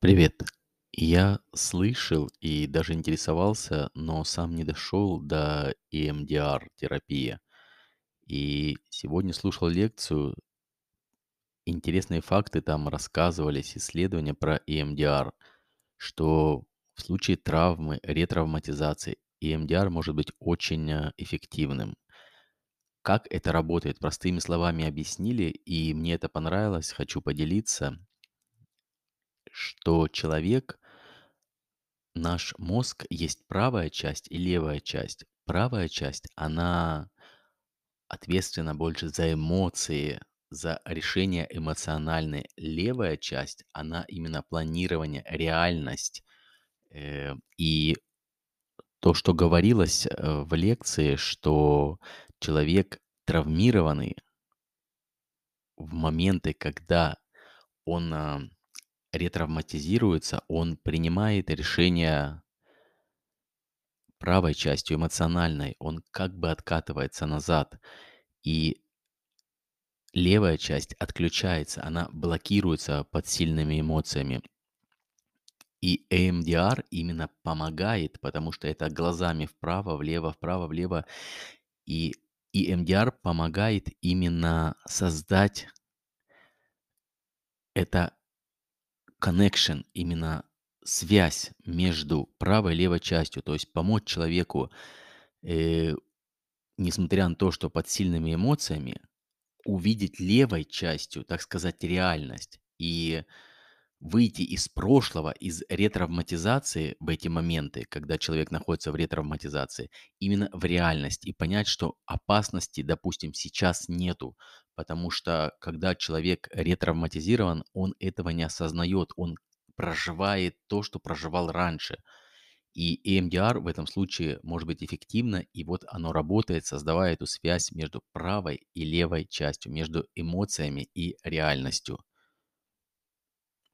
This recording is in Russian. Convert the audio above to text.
Привет. Я слышал и даже интересовался, но сам не дошел до EMDR-терапии. И сегодня слушал лекцию, интересные факты там рассказывались, исследования про EMDR, что в случае травмы, ретравматизации EMDR может быть очень э, эффективным. Как это работает, простыми словами объяснили, и мне это понравилось, хочу поделиться, что человек Наш мозг есть правая часть и левая часть. Правая часть, она ответственна больше за эмоции, за решение эмоциональные. Левая часть, она именно планирование, реальность. Э, И то, что говорилось э, в лекции, что человек травмированный в моменты, когда он а, ретравматизируется, он принимает решения правой частью, эмоциональной, он как бы откатывается назад. И левая часть отключается, она блокируется под сильными эмоциями. И EMDR именно помогает, потому что это глазами вправо, влево, вправо, влево. И EMDR помогает именно создать это connection, именно связь между правой и левой частью, то есть помочь человеку э, несмотря на то, что под сильными эмоциями, увидеть левой частью, так сказать, реальность и выйти из прошлого, из ретравматизации в эти моменты, когда человек находится в ретравматизации, именно в реальность и понять, что опасности, допустим, сейчас нету, потому что когда человек ретравматизирован, он этого не осознает, он проживает то, что проживал раньше – и EMDR в этом случае может быть эффективно, и вот оно работает, создавая эту связь между правой и левой частью, между эмоциями и реальностью.